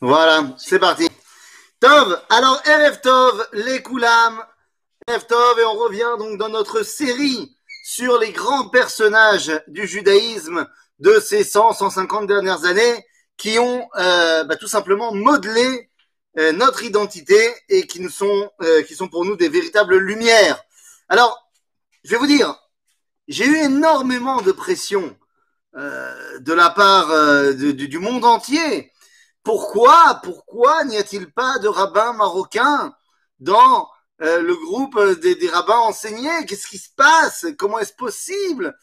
Voilà, c'est parti. Tov, alors Erev Tov, les Koulam, Erev Tov, et on revient donc dans notre série sur les grands personnages du judaïsme de ces 100, 150 dernières années qui ont euh, bah, tout simplement modelé euh, notre identité et qui nous sont, euh, qui sont pour nous des véritables lumières. Alors, je vais vous dire, j'ai eu énormément de pression de la part du monde entier. Pourquoi, n'y a-t-il pas de rabbins marocains dans euh, le groupe des, rabbins enseignés? Qu'est-ce qui se passe? Comment est-ce possible?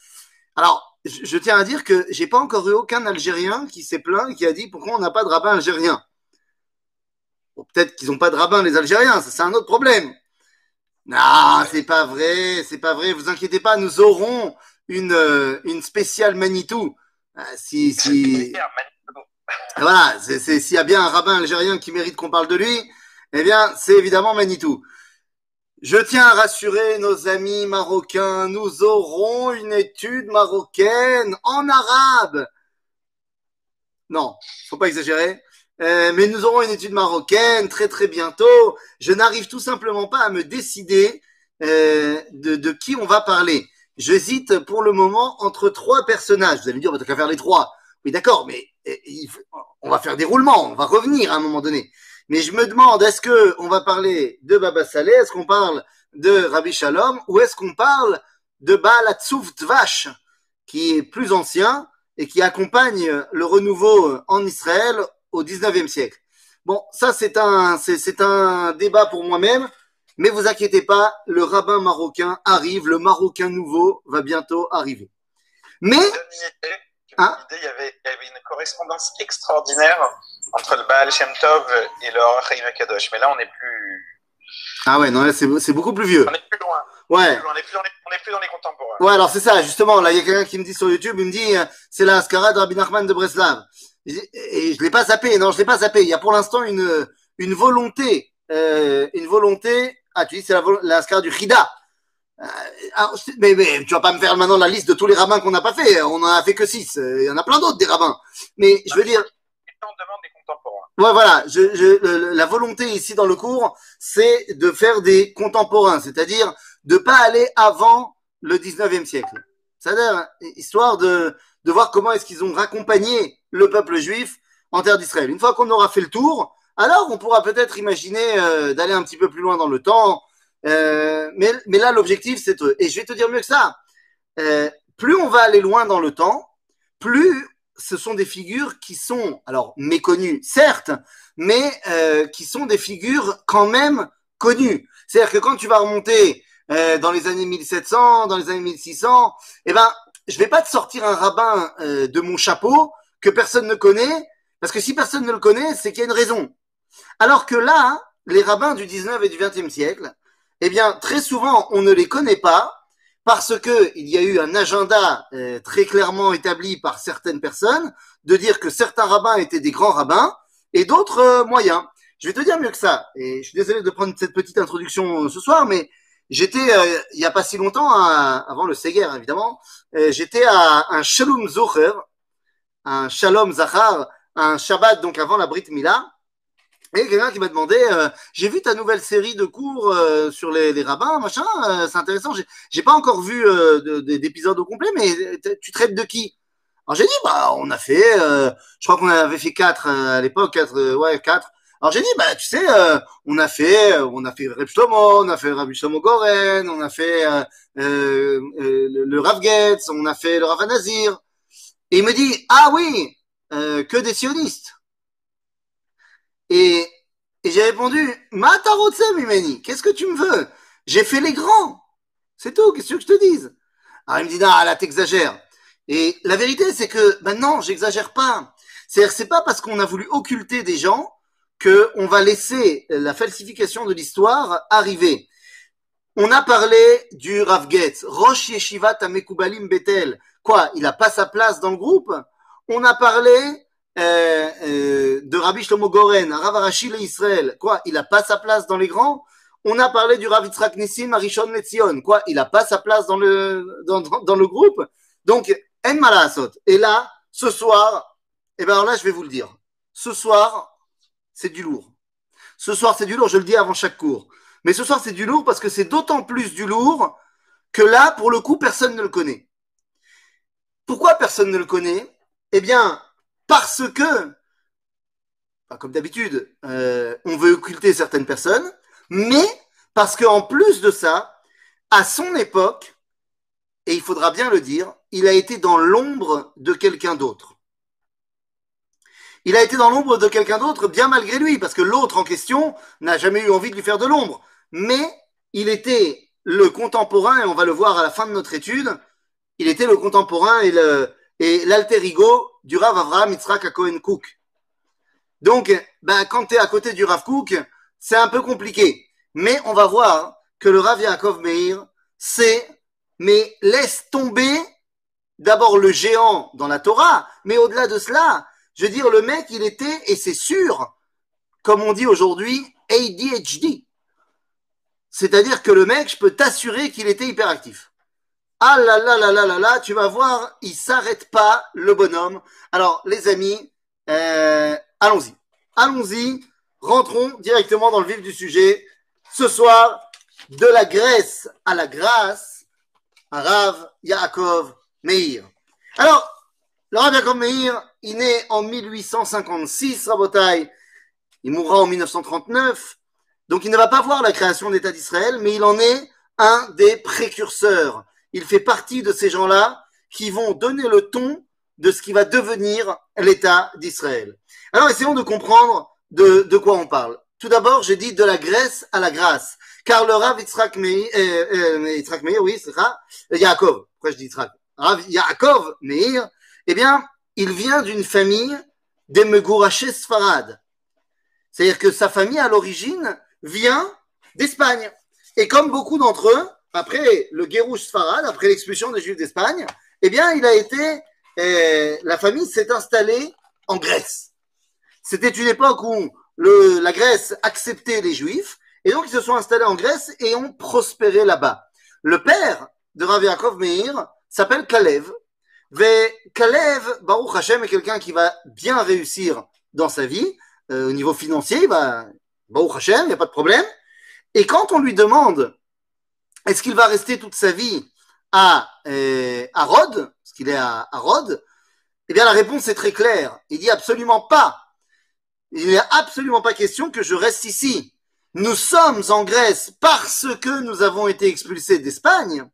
Alors, je, tiens à dire que j'ai pas encore eu aucun Algérien qui s'est plaint et qui a dit pourquoi on n'a pas de rabbin algérien. Peut-être qu'ils n'ont pas de rabbin les Algériens, ça c'est un autre problème. Non, c'est pas vrai, c'est pas vrai. Vous inquiétez pas, nous aurons une euh, une spéciale Manitou. Ah, si si voilà, s'il y a bien un rabbin algérien qui mérite qu'on parle de lui, eh bien c'est évidemment Manitou. Je tiens à rassurer nos amis marocains, nous aurons une étude marocaine en arabe. Non, faut pas exagérer. Euh, mais nous aurons une étude marocaine très très bientôt. Je n'arrive tout simplement pas à me décider euh, de, de qui on va parler. J'hésite pour le moment entre trois personnages. Vous allez me dire, bah, t'as qu'à faire les trois. Oui, d'accord, mais euh, on va faire des roulements, on va revenir à un moment donné. Mais je me demande, est-ce que on va parler de Baba Saleh, est-ce qu'on parle de Rabbi Shalom, ou est-ce qu'on parle de Baal Hatzouf Tvash, qui est plus ancien et qui accompagne le renouveau en Israël au 19e siècle? Bon, ça c'est un, c'est un débat pour moi-même, mais vous inquiétez pas, le rabbin marocain arrive, le marocain nouveau va bientôt arriver. Mais, Ah. Il, y avait, il y avait une correspondance extraordinaire entre le Baal Shem Tov et le Chaim Kadosh. Mais là, on n'est plus, ah ouais, non, là c'est, beaucoup plus vieux. on est plus loin. Ouais. On n'est plus, plus dans les contemporains. Ouais, alors c'est ça, justement. Là, il y a quelqu'un qui me dit sur YouTube, il me dit, euh, c'est la Ascara de Rabbi Nachman de Breslav. Et je l'ai pas zappé. Non, je l'ai pas zappé. Il y a pour l'instant une une volonté, euh, une volonté. Ah, tu dis c'est la, la Ascara du Chida. Euh, mais, mais tu vas pas me faire maintenant la liste de tous les rabbins qu'on n'a pas fait. On en a fait que six. Euh, Il y en a plein d'autres des rabbins. Mais je veux dire, des contemporains. Ouais, voilà. Je, je, la volonté ici dans le cours, c'est de faire des contemporains, c'est-à-dire de pas aller avant le 19e siècle. C'est-à-dire, histoire de, de voir comment est-ce qu'ils ont raccompagné le peuple juif en terre d'Israël. Une fois qu'on aura fait le tour, alors on pourra peut-être imaginer euh, d'aller un petit peu plus loin dans le temps. Euh, mais, mais là, l'objectif, c'est... de- Et je vais te dire mieux que ça. Euh, plus on va aller loin dans le temps, plus ce sont des figures qui sont, alors méconnues, certes, mais euh, qui sont des figures quand même connues. C'est-à-dire que quand tu vas remonter euh, dans les années 1700, dans les années 1600, eh ben, je vais pas te sortir un rabbin euh, de mon chapeau que personne ne connaît, parce que si personne ne le connaît, c'est qu'il y a une raison. Alors que là, les rabbins du 19 et du 20e siècle, eh bien, très souvent, on ne les connaît pas parce que il y a eu un agenda euh, très clairement établi par certaines personnes de dire que certains rabbins étaient des grands rabbins et d'autres euh, moyens. Je vais te dire mieux que ça. Et je suis désolé de prendre cette petite introduction euh, ce soir, mais j'étais euh, il y a pas si longtemps, avant le Seger évidemment, euh, j'étais à un Shalom Zocher, un Shalom Zachar, un Shabbat donc avant la Brit Mila. Et quelqu'un qui m'a demandé, euh, j'ai vu ta nouvelle série de cours euh, sur les, les rabbins, machin, euh, c'est intéressant. J'ai, pas encore vu euh, de- de- d'épisode au complet, mais t- tu traites de qui? Alors j'ai dit, bah on a fait, euh, je crois qu'on avait fait quatre euh, à l'époque, quatre, euh, ouais quatre. Alors j'ai dit, bah tu sais, euh, on a fait, euh, on a fait Reb on a fait Rabbi Shlomo Goren, on a fait euh, euh, euh, le, le Rav Getz, on a fait le Rav Nazir. Et il me dit, ah oui, euh, que des sionistes. Et, j'ai répondu, Matarotse Mimeni, qu'est-ce que tu me veux? J'ai fait les grands. C'est tout, qu'est-ce que je te dise? Alors il me dit, non, là t'exagères. Et la vérité, c'est que maintenant, j'exagère pas. C'est-à-dire, c'est pas parce qu'on a voulu occulter des gens que on va laisser la falsification de l'histoire arriver. On a parlé du Rav Getz, Rosh Yeshiva Tamekubalim Betel. Quoi, il a pas sa place dans le groupe? On a parlé euh, euh, de Rabbi Shlomo Goren, Rav Israël. Quoi, il a pas sa place dans les grands? On a parlé du Rav Yitzhak Nissim Arishon Letzion. Quoi, il a pas sa place dans le dans, dans, le groupe? Donc, en malasot. Et là, ce soir, eh ben alors là, je vais vous le dire. ce soir, c'est du lourd. Ce soir, c'est du lourd, je le dis avant chaque cours. Mais ce soir, c'est du lourd parce que c'est d'autant plus du lourd que là, pour le coup, personne ne le connaît. Pourquoi personne ne le connaît? Eh bien, parce que, comme d'habitude, euh, on veut occulter certaines personnes, mais parce qu'en plus de ça, à son époque, et il faudra bien le dire, il a été dans l'ombre de quelqu'un d'autre. Il a été dans l'ombre de quelqu'un d'autre bien malgré lui, parce que l'autre en question n'a jamais eu envie de lui faire de l'ombre. Mais il était le contemporain, et on va le voir à la fin de notre étude, il était le contemporain et le et l'alter ego du Rav Avraham Yitzhak Cohen Cook. Donc, ben, quand tu es à côté du Rav Cook, c'est un peu compliqué. Mais on va voir que le Rav Yaakov Meir, c'est, mais laisse tomber d'abord le géant dans la Torah, mais au-delà de cela, je veux dire, le mec, il était, et c'est sûr, comme on dit aujourd'hui, ADHD. C'est-à-dire que le mec, je peux t'assurer qu'il était hyperactif. Ah là là là là là là, tu vas voir, il s'arrête pas, le bonhomme. Alors, les amis, euh, allons-y. Allons-y, rentrons directement dans le vif du sujet. Ce soir, de la Grèce à la grâce, Rav Yaakov Meir. Alors, le Rav Yaakov Meir, il naît en 1856, Rabotai. Il mourra en 1939. Donc, il ne va pas voir la création de l'État d'Israël, mais il en est un des précurseurs. Il fait partie de ces gens-là qui vont donner le ton de ce qui va devenir l'État d'Israël. Alors, essayons de comprendre de, quoi on parle. Tout d'abord, j'ai dit de la Grèce à la grâce. Car le Rav Yitzhak Meir, euh, euh, Meir oui, c'est ça, Yaakov, pourquoi je dis Rav Yaakov Meir, eh bien, il vient d'une famille des Megourachés Sfarad. C'est-à-dire que sa famille, à l'origine, vient d'Espagne. Et comme beaucoup d'entre eux, après le Guérouche Sfarad, après l'expulsion des Juifs d'Espagne, eh bien, il a été, euh, la famille s'est installée en Grèce. C'était une époque où le, la Grèce acceptait les Juifs, et donc ils se sont installés en Grèce et ont prospéré là-bas. Le père de Rav Yaakov Meir s'appelle Kalev. Mais Kalev, Baruch Hashem, est quelqu'un qui va bien réussir dans sa vie. Euh, au niveau financier, va, Baruch Hashem, il n'y a pas de problème. Et quand on lui demande est-ce qu'il va rester toute sa vie à, euh, à Rhodes, parce qu'il est à, à Rhodes, eh bien la réponse est très claire. Il dit absolument pas. Il n'est absolument pas question que je reste ici. Nous sommes en Grèce parce que nous avons été expulsés d'Espagne.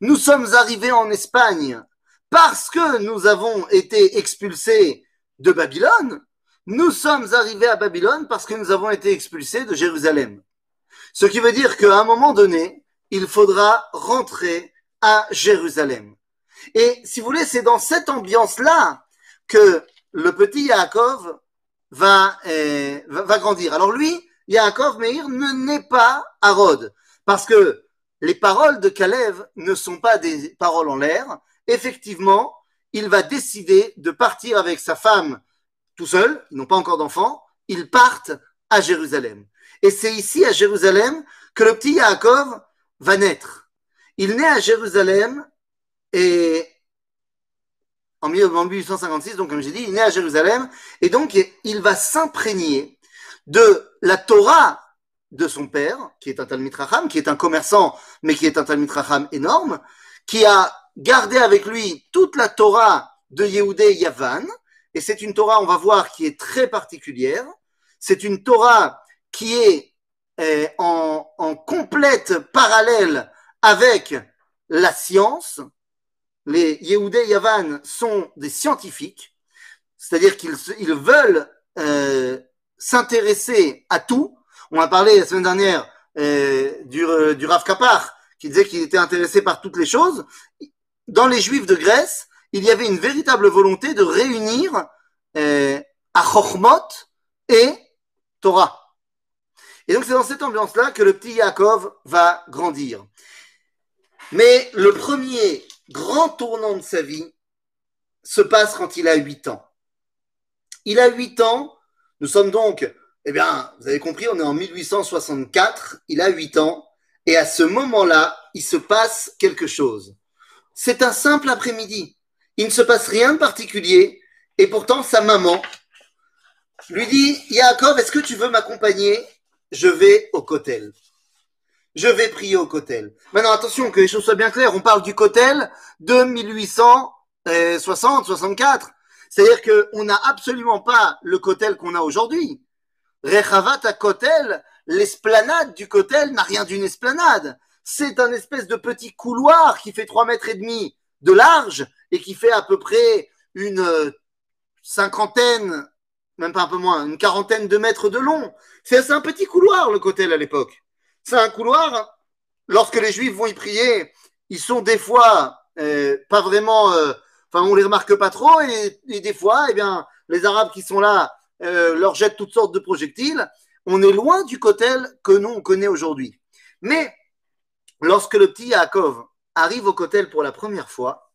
Nous sommes arrivés en Espagne parce que nous avons été expulsés de Babylone. Nous sommes arrivés à Babylone parce que nous avons été expulsés de Jérusalem. Ce qui veut dire qu'à un moment donné, il faudra rentrer à Jérusalem. Et si vous voulez, c'est dans cette ambiance-là que le petit Yaakov va, euh, va, grandir. Alors lui, Yaakov Meir ne naît pas à Rhodes, parce que les paroles de Kalev ne sont pas des paroles en l'air. Effectivement, il va décider de partir avec sa femme tout seul, ils n'ont pas encore d'enfants, ils partent à Jérusalem. Et c'est ici à Jérusalem que le petit Yaakov va naître. Il naît à Jérusalem et en 1856, donc comme j'ai dit, il naît à Jérusalem et donc il va s'imprégner de la Torah de son père, qui est un Talmid Racham, qui est un commerçant, mais qui est un Talmid Racham énorme, qui a gardé avec lui toute la Torah de Yehudé Yavan, et c'est une Torah, on va voir, qui est très particulière. C'est une Torah qui est en, en complète parallèle avec la science. Les Yehudé Yavan sont des scientifiques, c'est-à-dire qu'ils ils veulent euh, s'intéresser à tout. On a parlé la semaine dernière euh, du, euh, du Rav Kapar, qui disait qu'il était intéressé par toutes les choses. Dans les Juifs de Grèce, il y avait une véritable volonté de réunir euh, Achochmot et Torah. Et donc c'est dans cette ambiance-là que le petit Yaakov va grandir. Mais le premier grand tournant de sa vie se passe quand il a 8 ans. Il a 8 ans, nous sommes donc, eh bien, vous avez compris, on est en 1864, il a 8 ans, et à ce moment-là, il se passe quelque chose. C'est un simple après-midi. Il ne se passe rien de particulier, et pourtant sa maman lui dit Yaakov, est-ce que tu veux m'accompagner? Je vais au Kotel. Je vais prier au Kotel. Maintenant, attention, que les choses soient bien claires. On parle du Kotel de 1860, 64. C'est-à-dire qu'on n'a absolument pas le Kotel qu'on a aujourd'hui. Rechavat à Kotel, l'esplanade du Kotel n'a rien d'une esplanade. C'est un espèce de petit couloir qui fait 3 mètres et demi de large et qui fait à peu près une cinquantaine, même pas un peu moins, une quarantaine de mètres de long. C'est un petit couloir, le Kotel, à l'époque. C'est un couloir, lorsque les Juifs vont y prier, ils sont des fois euh, pas vraiment, euh, enfin, on les remarque pas trop, et, des fois, eh bien, les Arabes qui sont là euh, leur jettent toutes sortes de projectiles. On est loin du Kotel que nous, on connaît aujourd'hui. Mais, lorsque le petit Yaakov arrive au Kotel pour la première fois,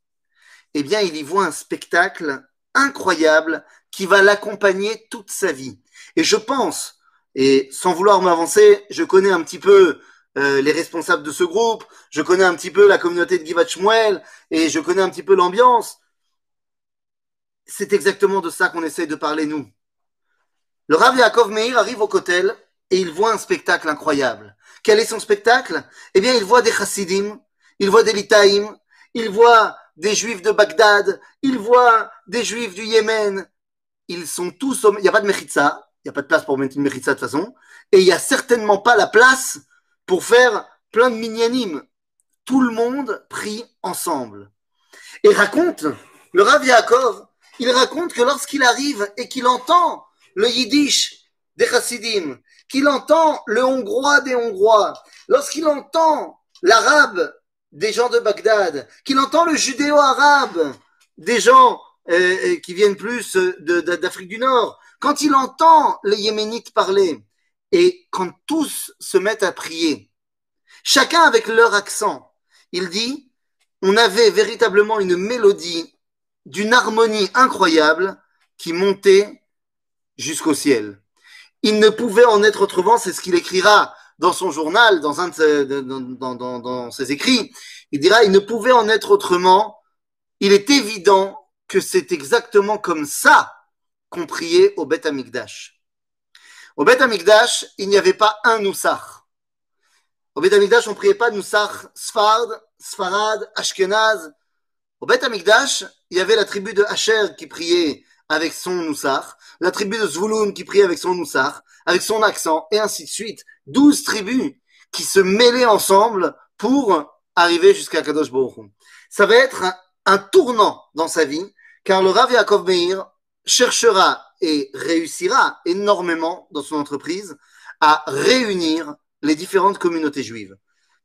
eh bien, il y voit un spectacle incroyable qui va l'accompagner toute sa vie. Et je pense, et sans vouloir m'avancer, je connais un petit peu euh, les responsables de ce groupe, je connais un petit peu la communauté de Givat Shmuel, et je connais un petit peu l'ambiance. C'est exactement de ça qu'on essaie de parler, nous. Le Rav Yaakov Meir arrive au Kotel et il voit un spectacle incroyable. Quel est son spectacle? Eh bien, il voit des chassidim, il voit des litaïm, il voit des juifs de Bagdad, il voit des juifs du Yémen. Ils sont tous. Il n'y a pas de mechitza, il n'y a pas de place pour mettre une mechitza de toute façon, et il n'y a certainement pas la place pour faire plein de minyanim. Tout le monde prie ensemble. Et raconte, le Rav Yaakov, il raconte que lorsqu'il arrive et qu'il entend le yiddish des chassidim, qu'il entend le hongrois des hongrois, lorsqu'il entend l'arabe des gens de Bagdad, qu'il entend le judéo-arabe des gens euh, euh, qui viennent plus d'Afrique du Nord, quand il entend les Yéménites parler, et quand tous se mettent à prier, chacun avec leur accent, il dit, on avait véritablement une mélodie d'une harmonie incroyable qui montait jusqu'au ciel. Il ne pouvait en être autrement, c'est ce qu'il écrira dans son journal, dans un de ses, dans, ses écrits. Il dira, il ne pouvait en être autrement. Il est évident que c'est exactement comme ça qu'on priait au Beth Amikdash. Au Beth Amikdash, il n'y avait pas un Noussach. Au Beth Amikdash, on priait pas Noussach Sfard, Sfarad, Ashkenaz. Au Beth Amikdash, il y avait la tribu de Asher qui priait avec son Noussach, la tribu de Zvouloun qui priait avec son Noussach, avec son accent, et ainsi de suite. Douze tribus qui se mêlaient ensemble pour arriver jusqu'à Kadosh Baruch Ça va être un, tournant dans sa vie, car le Rav Yaakov Meir cherchera et réussira énormément dans son entreprise à réunir les différentes communautés juives.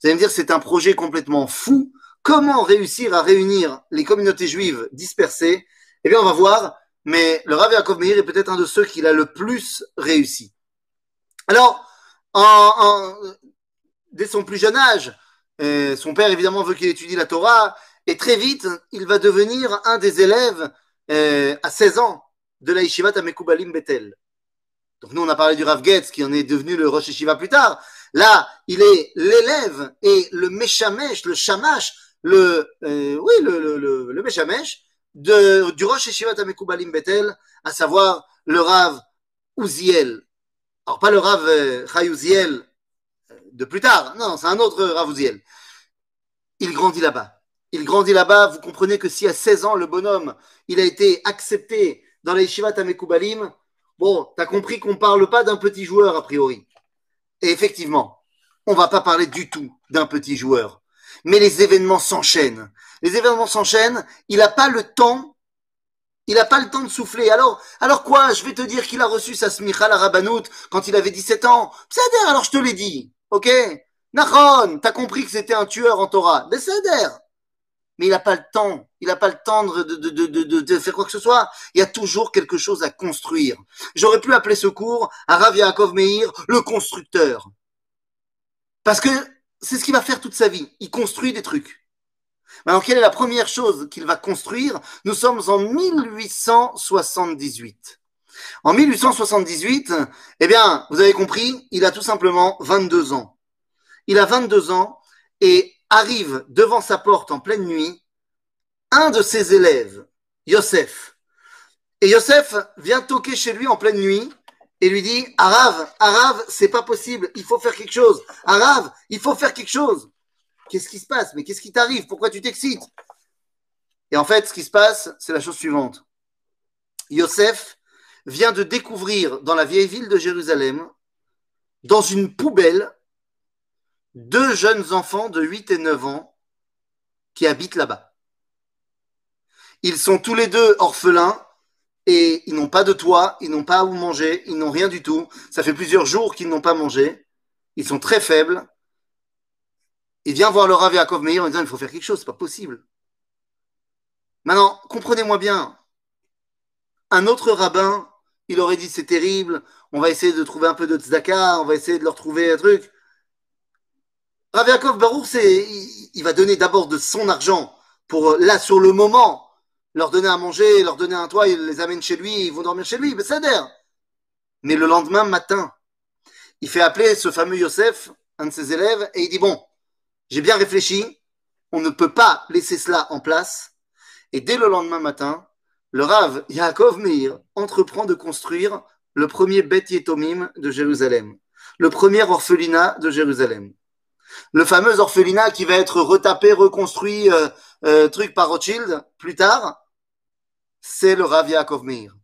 Vous allez me dire, c'est un projet complètement fou. Comment réussir à réunir les communautés juives dispersées? Eh bien, on va voir mais le Rav Yaakov Meir est peut-être un de ceux qui l'a le plus réussi. Alors, dès son plus jeune âge, euh, son père évidemment veut qu'il étudie la Torah, et très vite, il va devenir un des élèves euh, à 16 ans de la Yeshivat Amekoubalim Bethel. Donc nous, on a parlé du Rav Getz, qui en est devenu le Rosh Yeshiva plus tard. Là, il est l'élève et le Meshamesh, le Shamash, le, euh, oui, le, le, le, Meshamesh, du Rosh Yeshivat Amekoubalim Betel, à savoir le Rav Uziel. Alors, pas le Rav euh, euh, de plus tard, non, c'est un autre Rav Uziel. Il grandit là-bas. Il grandit là-bas. Vous comprenez que si à 16 ans, le bonhomme, il a été accepté dans les Yeshivat Amekoubalim, bon, t'as compris qu'on parle pas d'un petit joueur a priori. Et effectivement, on va pas parler du tout d'un petit joueur. Mais les événements s'enchaînent les événements s'enchaînent, il n'a pas le temps, il n'a pas le temps de souffler. Alors, alors quoi? Je vais te dire qu'il a reçu sa smicha la rabanout quand il avait 17 ans. C'est alors je te l'ai dit, ok? Nachon, t'as compris que c'était un tueur en Torah. Mais mais il n'a pas le temps. Il n'a pas le temps de, faire quoi que ce soit. Il y a toujours quelque chose à construire. J'aurais pu appeler ce cours à Rav Yaakov Meir le constructeur. Parce que c'est ce qu'il va faire toute sa vie. Il construit des trucs. Alors, quelle est la première chose qu'il va construire? Nous sommes en 1878. En 1878, eh bien, vous avez compris, il a tout simplement 22 ans. Il a 22 ans et arrive devant sa porte en pleine nuit un de ses élèves, Yosef. Et Yosef vient toquer chez lui en pleine nuit et lui dit Arav, Arav, c'est pas possible, il faut faire quelque chose. Arav, il faut faire quelque chose. Qu'est-ce qui se passe? Mais qu'est-ce qui t'arrive? Pourquoi tu t'excites? Et en fait, ce qui se passe, c'est la chose suivante. Yosef vient de découvrir dans la vieille ville de Jérusalem, dans une poubelle, deux jeunes enfants de 8 et 9 ans qui habitent là-bas. Ils sont tous les deux orphelins et ils n'ont pas de toit, ils n'ont pas où manger, ils n'ont rien du tout. Ça fait plusieurs jours qu'ils n'ont pas mangé. Ils sont très faibles. Il vient voir le Rav Yaakov Meir en disant il faut faire quelque chose, c'est pas possible. Maintenant, comprenez-moi bien. Un autre rabbin, il aurait dit c'est terrible, on va essayer de trouver un peu de tzedaka, on va essayer de leur trouver un truc. Rav Yaakov il va donner d'abord de son argent pour là sur le moment leur donner à manger, leur donner un toit, il les amène chez lui, ils vont dormir chez lui, mais c'est Mais le lendemain matin, il fait appeler ce fameux Yosef, un de ses élèves, et il dit Bon, j'ai bien réfléchi, on ne peut pas laisser cela en place. Et dès le lendemain matin, le Rav Yaakov Meir entreprend de construire le premier Bet Yetomim de Jérusalem, le premier orphelinat de Jérusalem. Le fameux orphelinat qui va être retapé, reconstruit, euh, euh, truc par Rothschild plus tard, c'est le Rav Yaakov Meir.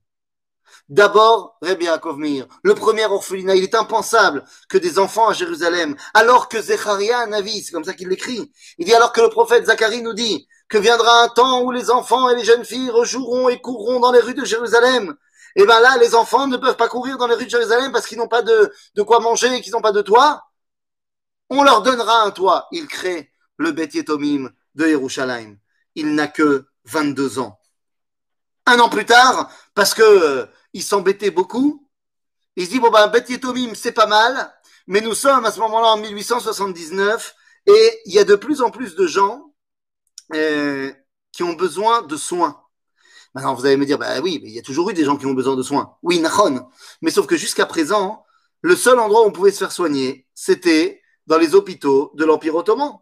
D'abord, Rabbi Yaakov le premier orphelinat, il est impensable que des enfants à Jérusalem, alors que Zecharia Navi, c'est comme ça qu'il l'écrit, il dit alors que le prophète Zacharie nous dit que viendra un temps où les enfants et les jeunes filles rejoueront et courront dans les rues de Jérusalem. Et bien là, les enfants ne peuvent pas courir dans les rues de Jérusalem parce qu'ils n'ont pas de, de quoi manger et qu'ils n'ont pas de toit. On leur donnera un toit. Il crée le Bet Yetomim de Yerushalayim. Il n'a que 22 ans. Un an plus tard, parce que euh, il s'embêtait beaucoup, il se dit bon ben Bet Yetomim c'est pas mal, mais nous sommes à ce moment-là en 1879 et il y a de plus en plus de gens euh, qui ont besoin de soins. Maintenant, vous allez me dire, bah oui, mais il y a toujours eu des gens qui ont besoin de soins. Oui, Nachon. Mais sauf que jusqu'à présent, le seul endroit où on pouvait se faire soigner, c'était dans les hôpitaux de l'Empire ottoman.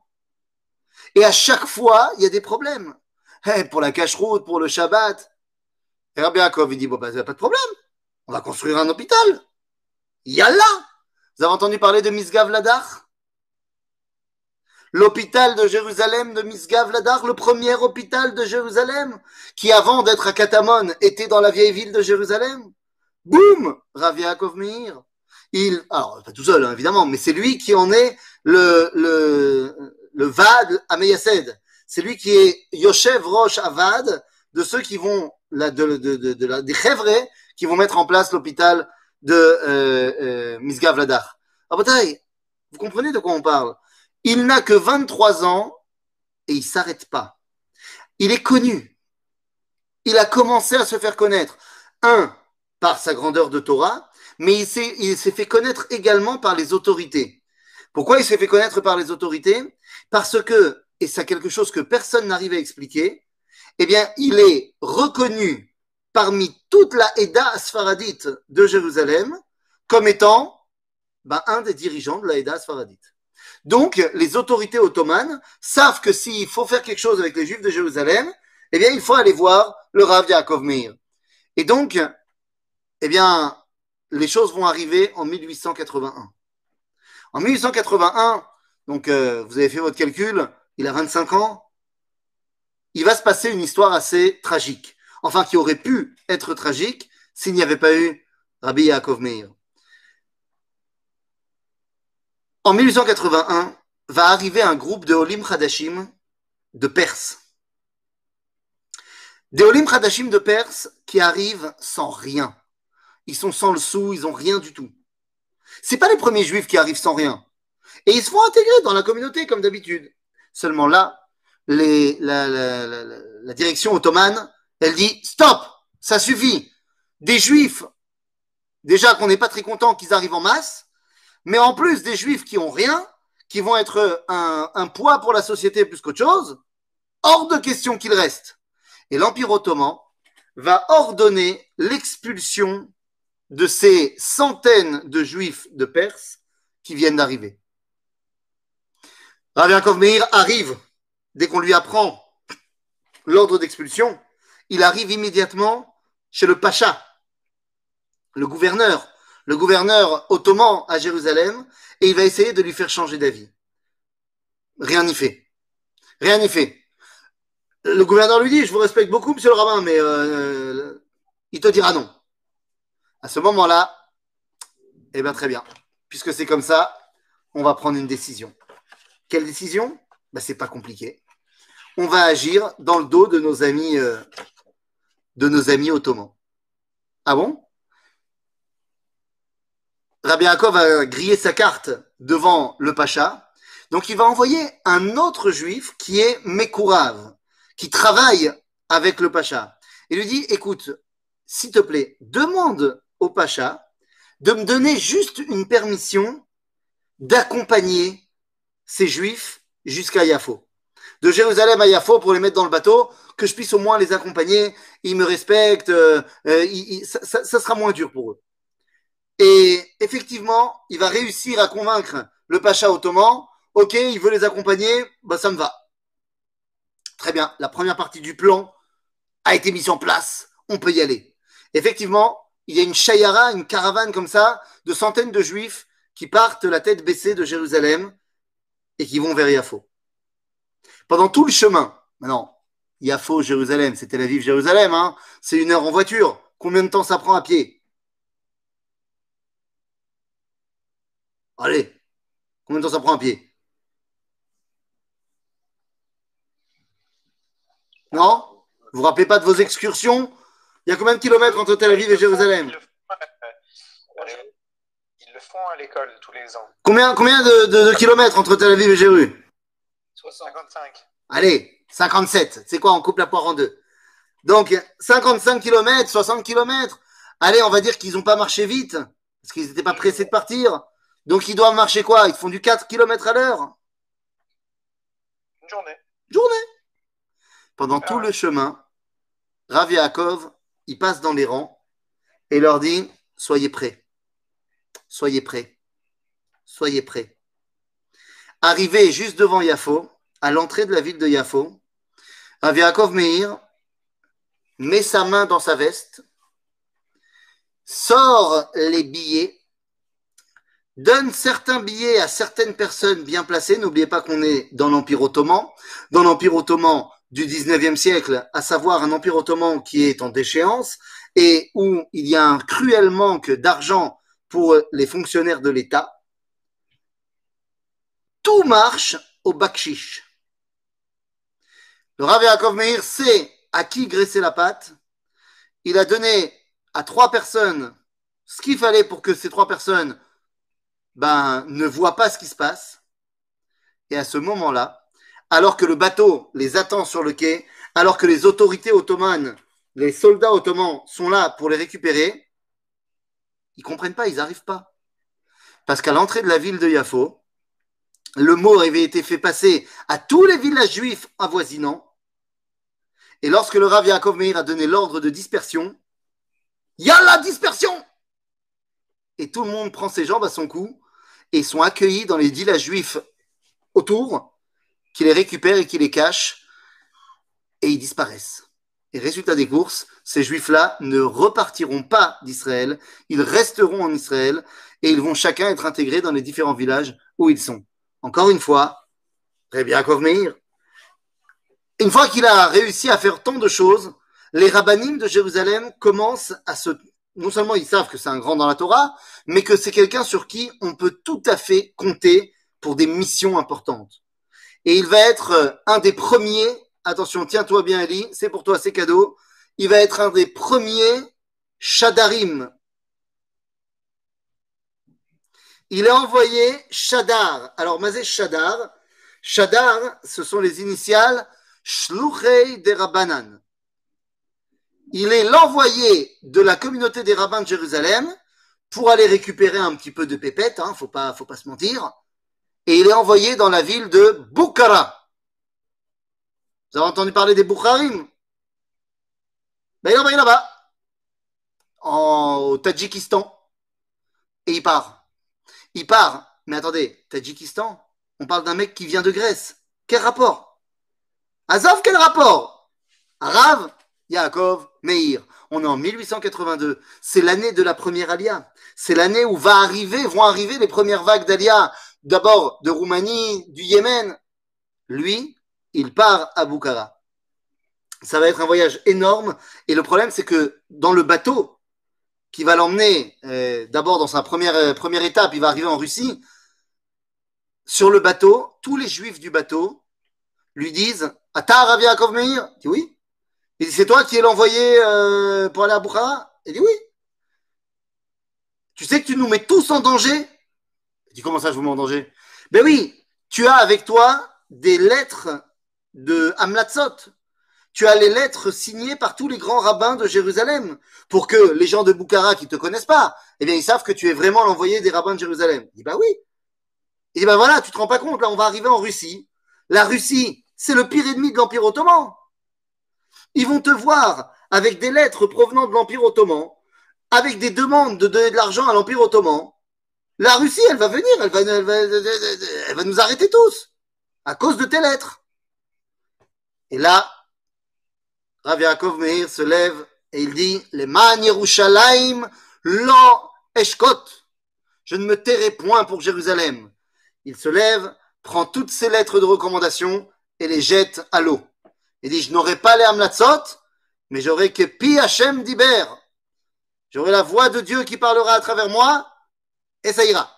Et à chaque fois, il y a des problèmes. Hey, pour la cache-route, pour le Shabbat. Et Rabbi Yaakov, il dit, bon, ben, bah, pas de problème. On va construire un hôpital. Yallah Vous avez entendu parler de Misgav Ladar L'hôpital de Jérusalem de Misgav Ladar, le premier hôpital de Jérusalem, qui avant d'être à Katamon était dans la vieille ville de Jérusalem. Boum Rabbi Yaakov Meir il, alors pas tout seul hein, évidemment, mais c'est lui qui en est le le le vad à C'est lui qui est Yoshev Rosh Avad de ceux qui vont la, de, de, de, la, des Chevres qui vont mettre en place l'hôpital de euh, euh, Misgav Ladar. vous comprenez de quoi on parle? Il n'a que 23 ans et il s'arrête pas. Il est connu. Il a commencé à se faire connaître. Un, par sa grandeur de Torah, mais il s'est, fait connaître également par les autorités. Pourquoi il s'est fait connaître par les autorités? Parce que, et c'est quelque chose que personne n'arrive à expliquer, eh bien, il est reconnu parmi toute la Eda Asfaradite de Jérusalem comme étant ben, un des dirigeants de la Eda Asfaradite. Donc, les autorités ottomanes savent que s'il faut faire quelque chose avec les Juifs de Jérusalem, eh bien, il faut aller voir le Rav Yaakov Meir. Et donc, eh bien, les choses vont arriver en 1881. En 1881, donc euh, vous avez fait votre calcul, il a 25 ans, il va se passer une histoire assez tragique. Enfin, qui aurait pu être tragique s'il n'y avait pas eu Rabbi Yaakov Meir. En 1881, va arriver un groupe de Olim Khadashim de Perse. Des Olim Khadashim de Perse qui arrivent sans rien ils sont sans le sou, ils ont rien du tout. C'est pas les premiers juifs qui arrivent sans rien. Et ils se font intégrer dans la communauté comme d'habitude. Seulement là, la, direction ottomane, elle dit stop, ça suffit. Des juifs, déjà qu'on n'est pas très content qu'ils arrivent en masse, mais en plus des juifs qui ont rien, qui vont être un, un poids pour la société plus qu'autre chose, hors de question qu'ils restent. Et l'Empire ottoman va ordonner l'expulsion de ces centaines de juifs de Perse qui viennent d'arriver. Rav Yaakov arrive, dès qu'on lui apprend l'ordre d'expulsion, il arrive immédiatement chez le Pacha, le gouverneur, le gouverneur ottoman à Jérusalem, et il va essayer de lui faire changer d'avis. Rien n'y fait. Rien n'y fait. Le gouverneur lui dit, je vous respecte beaucoup, monsieur le rabbin, mais euh, il te dira non. À ce moment-là, eh bien très bien. Puisque c'est comme ça, on va prendre une décision. Quelle décision? Ben, C'est pas compliqué. On va agir dans le dos de nos amis, euh, de nos amis ottomans. Ah bon? Rabbi Yaakov va griller sa carte devant le Pacha. Donc il va envoyer un autre juif qui est Mekourav, qui travaille avec le Pacha. Il lui dit, écoute, s'il te plaît, demande au Pacha de me donner juste une permission d'accompagner ces juifs jusqu'à Yafo. De Jérusalem à Yafo pour les mettre dans le bateau, que je puisse au moins les accompagner, ils me respectent, euh, euh, ça, sera moins dur pour eux. Et effectivement, il va réussir à convaincre le pacha ottoman. Ok, il veut les accompagner, bah ça me va. Très bien, la première partie du plan a été mise en place, on peut y aller. Effectivement, il y a une shayara, une caravane comme ça, de centaines de juifs qui partent la tête baissée de Jérusalem et qui vont vers Yafo. Pendant tout le chemin, maintenant, Yafo, Jérusalem, c'était la ville Jérusalem, hein, c'est une heure en voiture. Combien de temps ça prend à pied? Allez, combien de temps ça prend à pied? Non? Vous vous rappelez pas de vos excursions? Il y a combien de kilomètres entre Tel Aviv et Jérusalem Ils le font à l'école tous les ans. Combien, combien de, kilomètres entre Tel Aviv et Jérusalem 55. Allez, 57. C'est quoi On coupe la poire en deux. Donc, 55 kilomètres, 60 kilomètres. Allez, on va dire qu'ils n'ont pas marché vite, parce qu'ils n'étaient pas pressés de partir. Donc ils doivent marcher quoi? Ils font du 4 km à l'heure? Une journée. Journée. Pendant tout le chemin, Rav Yaakov, il passe dans les rangs et leur dit Soyez prêts. Soyez prêts. Soyez prêts. Arrivé juste devant Yafo, à l'entrée de la ville de Yafo, Rav Yaakov Meir met sa main dans sa veste, sort les billets donne certains billets à certaines personnes bien placées. N'oubliez pas qu'on est dans l'Empire ottoman, dans l'Empire ottoman du 19e siècle, à savoir un Empire ottoman qui est en déchéance et où il y a un cruel manque d'argent pour les fonctionnaires de l'État. Tout marche au bakshish. Le Rav Yaakov Meir sait à qui graisser la patte. Il a donné à trois personnes ce qu'il fallait pour que ces trois personnes ben, ne voit pas ce qui se passe. Et à ce moment-là, alors que le bateau les attend sur le quai, alors que les autorités ottomanes, les soldats ottomans sont là pour les récupérer, ils comprennent pas, ils n'arrivent pas. Parce qu'à l'entrée de la ville de Yafo, le mot avait été fait passer à tous les villages juifs avoisinants. Et lorsque le Rav Yaakov a donné l'ordre de dispersion, il y a la dispersion Et tout le monde prend ses jambes à son cou et sont accueillis dans les villages juifs autour, qui les récupèrent et qui les cachent, et ils disparaissent. Et résultat des courses, ces juifs-là ne repartiront pas d'Israël, ils resteront en Israël, et ils vont chacun être intégrés dans les différents villages où ils sont. Encore une fois, très bien Meir, une fois qu'il a réussi à faire tant de choses, les rabbinim de Jérusalem commencent à se non seulement ils savent que c'est un grand dans la Torah, mais que c'est quelqu'un sur qui on peut tout à fait compter pour des missions importantes. Et il va être euh, un des premiers, attention, tiens-toi bien Ali, c'est pour toi, c'est cadeau, il va être un des premiers Shadarim. Il a envoyé Shadar. Alors, Mazé Shadar, Shadar, ce sont les initiales Shluchei de Rabbanan il est l'envoyé de la communauté des rabbins de Jérusalem pour aller récupérer un petit peu de pépette, hein, faut pas, faut pas se mentir. Et il est envoyé dans la ville de Bukhara. Vous avez entendu parler des Bukharim? Ben il est là-bas, en, au Tadjikistan. Et il part. Il part. Mais attendez, Tadjikistan, on parle d'un mec qui vient de Grèce. Quel rapport? Azov, quel rapport? Arabe Yaakov Meir. On est en 1882. C'est l'année de la première Alia. C'est l'année où va arriver, vont arriver les premières vagues d'Alia. D'abord de Roumanie, du Yémen. Lui, il part à Bukhara. Ça va être un voyage énorme. Et le problème, c'est que dans le bateau qui va l'emmener, euh, d'abord dans sa première, euh, première étape, il va arriver en Russie. Sur le bateau, tous les juifs du bateau lui disent Ata Rav Meir? Il dit oui. Il dit C'est toi qui es l'envoyé euh, pour aller à Bukhara? Il dit oui. Tu sais que tu nous mets tous en danger dit Comment ça, je vous mets en danger? Ben oui, tu as avec toi des lettres de Hamlatzot. Tu as les lettres signées par tous les grands rabbins de Jérusalem pour que les gens de Bukhara qui ne te connaissent pas, eh bien, ils savent que tu es vraiment l'envoyé des rabbins de Jérusalem. Il dit Bah oui. Il dit Bah voilà, tu te rends pas compte, là, on va arriver en Russie. La Russie, c'est le pire ennemi de l'Empire ottoman. Ils vont te voir avec des lettres provenant de l'Empire ottoman, avec des demandes de donner de l'argent à l'Empire ottoman. La Russie, elle va venir, elle va, nous arrêter tous à cause de tes lettres. Et là, Rav Yaakov Meir se lève et il dit Les man Yerushalayim eshkot. Je ne me tairai point pour Jérusalem. Il se lève, prend toutes ses lettres de recommandation et les jette à l'eau. Il dit, je n'aurai pas les Hamlatzot, mais j'aurai que Pi Hashem Diber. J'aurai la voix de Dieu qui parlera à travers moi, et ça ira.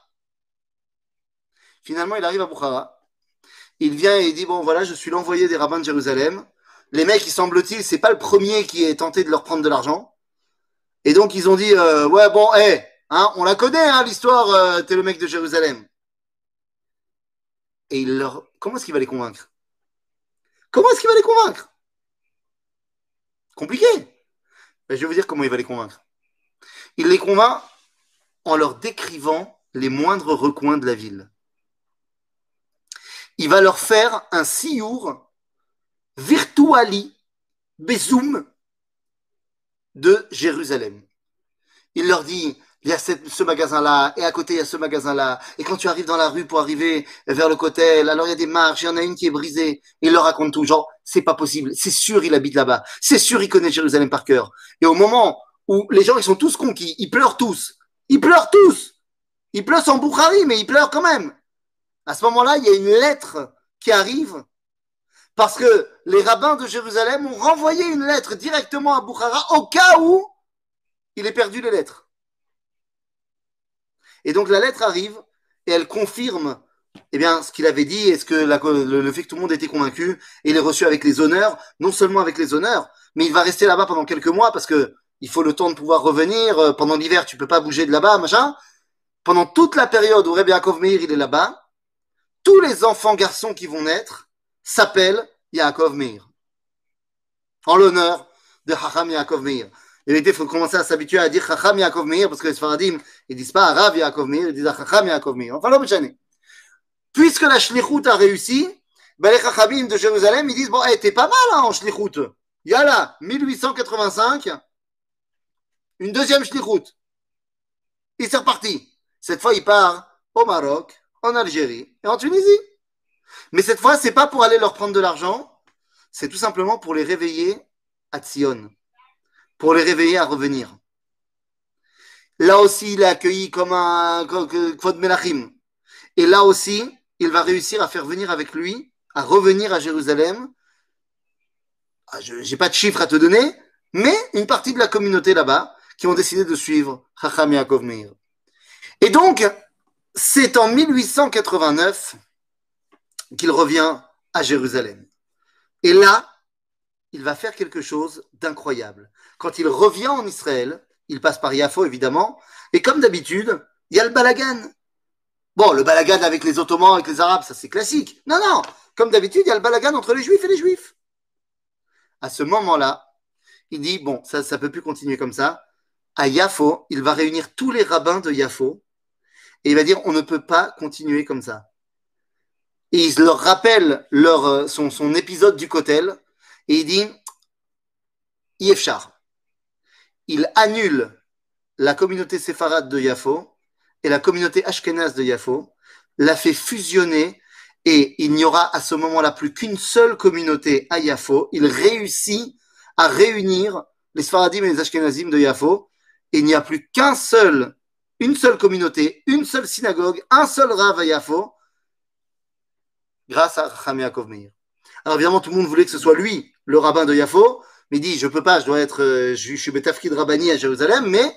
Finalement, il arrive à Bukhara. Il vient et il dit, bon voilà, je suis l'envoyé des rabbins de Jérusalem. Les mecs, il semble-t-il, c'est pas le premier qui est tenté de leur prendre de l'argent. Et donc, ils ont dit, euh, ouais, bon, hé, hein, on la connaît, hein, l'histoire, euh, t'es le mec de Jérusalem. Et il leur... Comment est-ce qu'il va les convaincre? Comment est-ce qu'il va les convaincre? Compliqué. Je vais vous dire comment il va les convaincre. Il les convainc en leur décrivant les moindres recoins de la ville. Il va leur faire un siour virtuali, bezoum, de Jérusalem. Il leur dit, il y a ce magasin-là, et à côté, il y a ce magasin-là. Et quand tu arrives dans la rue pour arriver vers le côté, alors il y a des marches, il y en a une qui est brisée. Il leur raconte tout, genre, c'est pas possible. C'est sûr, il habite là-bas. C'est sûr, il connaît Jérusalem par cœur. Et au moment où les gens, ils sont tous conquis, ils pleurent tous. Ils pleurent tous. Ils pleurent en Bukhari, mais ils pleurent quand même. À ce moment-là, il y a une lettre qui arrive parce que les rabbins de Jérusalem ont renvoyé une lettre directement à Bukhara au cas où il ait perdu les lettres. Et donc la lettre arrive et elle confirme eh bien, ce qu'il avait dit et ce que le, fait que tout le monde était convaincu. Et il est reçu avec les honneurs, non seulement avec les honneurs, mais il va rester là-bas pendant quelques mois parce que il faut le temps de pouvoir revenir. Euh, pendant l'hiver, tu peux pas bouger de là-bas, machin. Pendant toute la période où Rebbe Yaakov Meir il est là-bas, tous les enfants garçons qui vont naître s'appellent Yaakov Meir. En l'honneur de Hacham Yaakov Meir. Et il faut commencer à s'habituer à dire Chacham Yaakov Meir, parce que les Sfaradim, ils disent pas Rav Yaakov Meir, ils disent Chacham Yaakov Meir. Enfin, l'objet. Puisque la Shlichut a réussi, ben les Chachamim de Jérusalem, ils disent Bon, hey, t'es pas mal hein, en Shlichut. Yala, 1885, une deuxième Shlichut. Il s'est reparti. Cette fois, il part au Maroc, en Algérie et en Tunisie. Mais cette fois, c'est pas pour aller leur prendre de l'argent, c'est tout simplement pour les réveiller à Tzion pour les réveiller à revenir. Là aussi, il est accueilli comme un Kvod Melachim. Et là aussi, il va réussir à faire venir avec lui, à revenir à Jérusalem. Ah, je n'ai pas de chiffres à te donner, mais une partie de la communauté là-bas qui ont décidé de suivre Chacham Yaakov Meir. Et donc, c'est en 1889 qu'il revient à Jérusalem. Et là, il va faire quelque chose d'incroyable. Quand il revient en Israël, il passe par Yafo évidemment, et comme d'habitude, il y a le balagan. Bon, le balagan avec les Ottomans, avec les Arabes, ça c'est classique. Non, non, comme d'habitude, il y a le balagan entre les Juifs et les Juifs. À ce moment-là, il dit, bon, ça ne peut plus continuer comme ça. À Yafo, il va réunir tous les rabbins de Yafo, et il va dire, on ne peut pas continuer comme ça. Il leur rappelle leur, euh, son, son épisode du Kotel, et il dit, Yefchar il annule la communauté séfarade de Yafo et la communauté ashkénaze de Yafo, la fait fusionner et il n'y aura à ce moment-là plus qu'une seule communauté à Yafo. Il réussit à réunir les Sfaradim et les Ashkenazim de Yafo. Il n'y a plus qu'un seul, une seule communauté, une seule synagogue, un seul Rav à Yafo, grâce à Chacham Yaakov Meir. Alors évidemment, tout le monde voulait que ce soit lui, le rabbin de Yafo, mais il dit, je peux pas, je dois être, euh, je, suis Betafki de Rabbani à Jérusalem, mais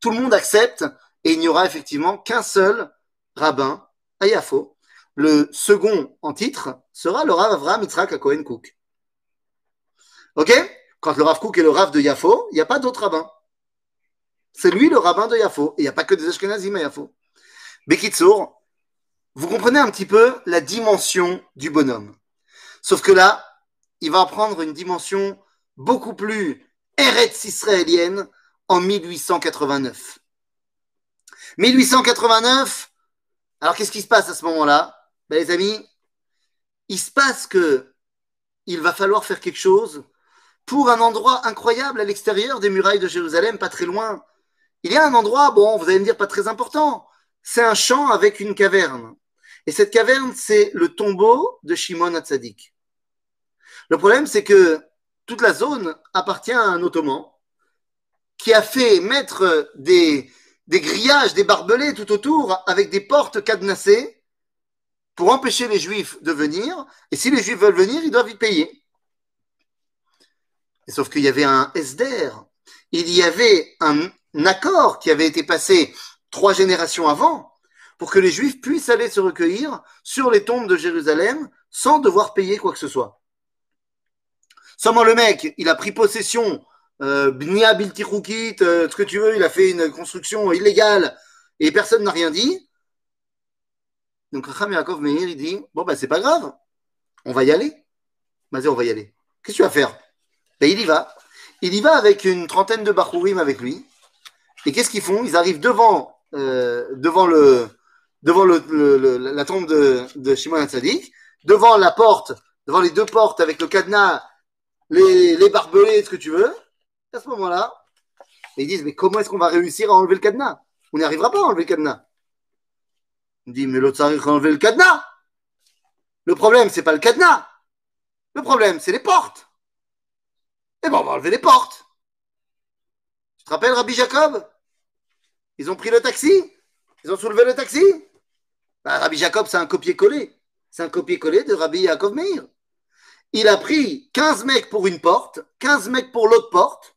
tout le monde accepte et il n'y aura effectivement qu'un seul rabbin à Yafo. Le second en titre sera le Rav Avraham Yitzhak à Cohen Cook. Ok? Quand le Rav Cook est le Rav de Yafo, il n'y a pas d'autre rabbin. C'est lui le rabbin de Yafo. Et il n'y a pas que des Ashkenazim à Yafo. Bekitsour, vous comprenez un petit peu la dimension du bonhomme. Sauf que là, il va prendre une dimension beaucoup plus Eretz israélienne en 1889. 1889, alors qu'est-ce qui se passe à ce moment-là? Ben, Les amis, il se passe que il va falloir faire quelque chose pour un endroit incroyable à l'extérieur des murailles de Jérusalem, pas très loin. Il y a un endroit, bon, vous allez me dire pas très important, c'est un champ avec une caverne. Et cette caverne, c'est le tombeau de Shimon Hatzadik. Le problème, c'est que toute la zone appartient à un ottoman qui a fait mettre des, grillages, des barbelés tout autour avec des portes cadenassées pour empêcher les juifs de venir. Et si les juifs veulent venir, ils doivent y payer. Sauf qu'il y avait un SDR, il y avait un accord qui avait été passé trois générations avant pour que les juifs puissent aller se recueillir sur les tombes de Jérusalem sans devoir payer quoi que ce soit. Seulement le mec, il a pris possession, euh, Bnia Biltiroukit, euh, ce que tu veux, il a fait une construction illégale et personne n'a rien dit. Donc Racham Yaakov Meir, il dit Bon, ben c'est pas grave, on va y aller. Vas-y, on va y aller. Qu'est-ce que tu vas faire? Ben, Il y va. Il y va avec une trentaine de Bachurim avec lui. Et qu'est-ce qu'ils font? Ils arrivent devant, euh, devant, le, devant la tombe de, Shimon Hatzadik, devant la porte, devant les deux portes avec le cadenas les, barbelés, ce que tu veux. À ce moment-là, ils disent, mais comment est-ce qu'on va réussir à enlever le cadenas? On n'y arrivera pas à enlever le cadenas. On dit, mais l'autre arrive à enlever le cadenas. Le problème, c'est pas le cadenas. Le problème, c'est les portes. Eh ben, on va enlever les portes. Tu te rappelles, Rabbi Jacob? Ils ont pris le taxi? Ils ont soulevé le taxi? Bah, Rabbi Jacob, c'est un copier-coller. C'est un copier-coller de Rabbi Jacob Meir il a pris 15 mecs pour une porte, 15 mecs pour l'autre porte,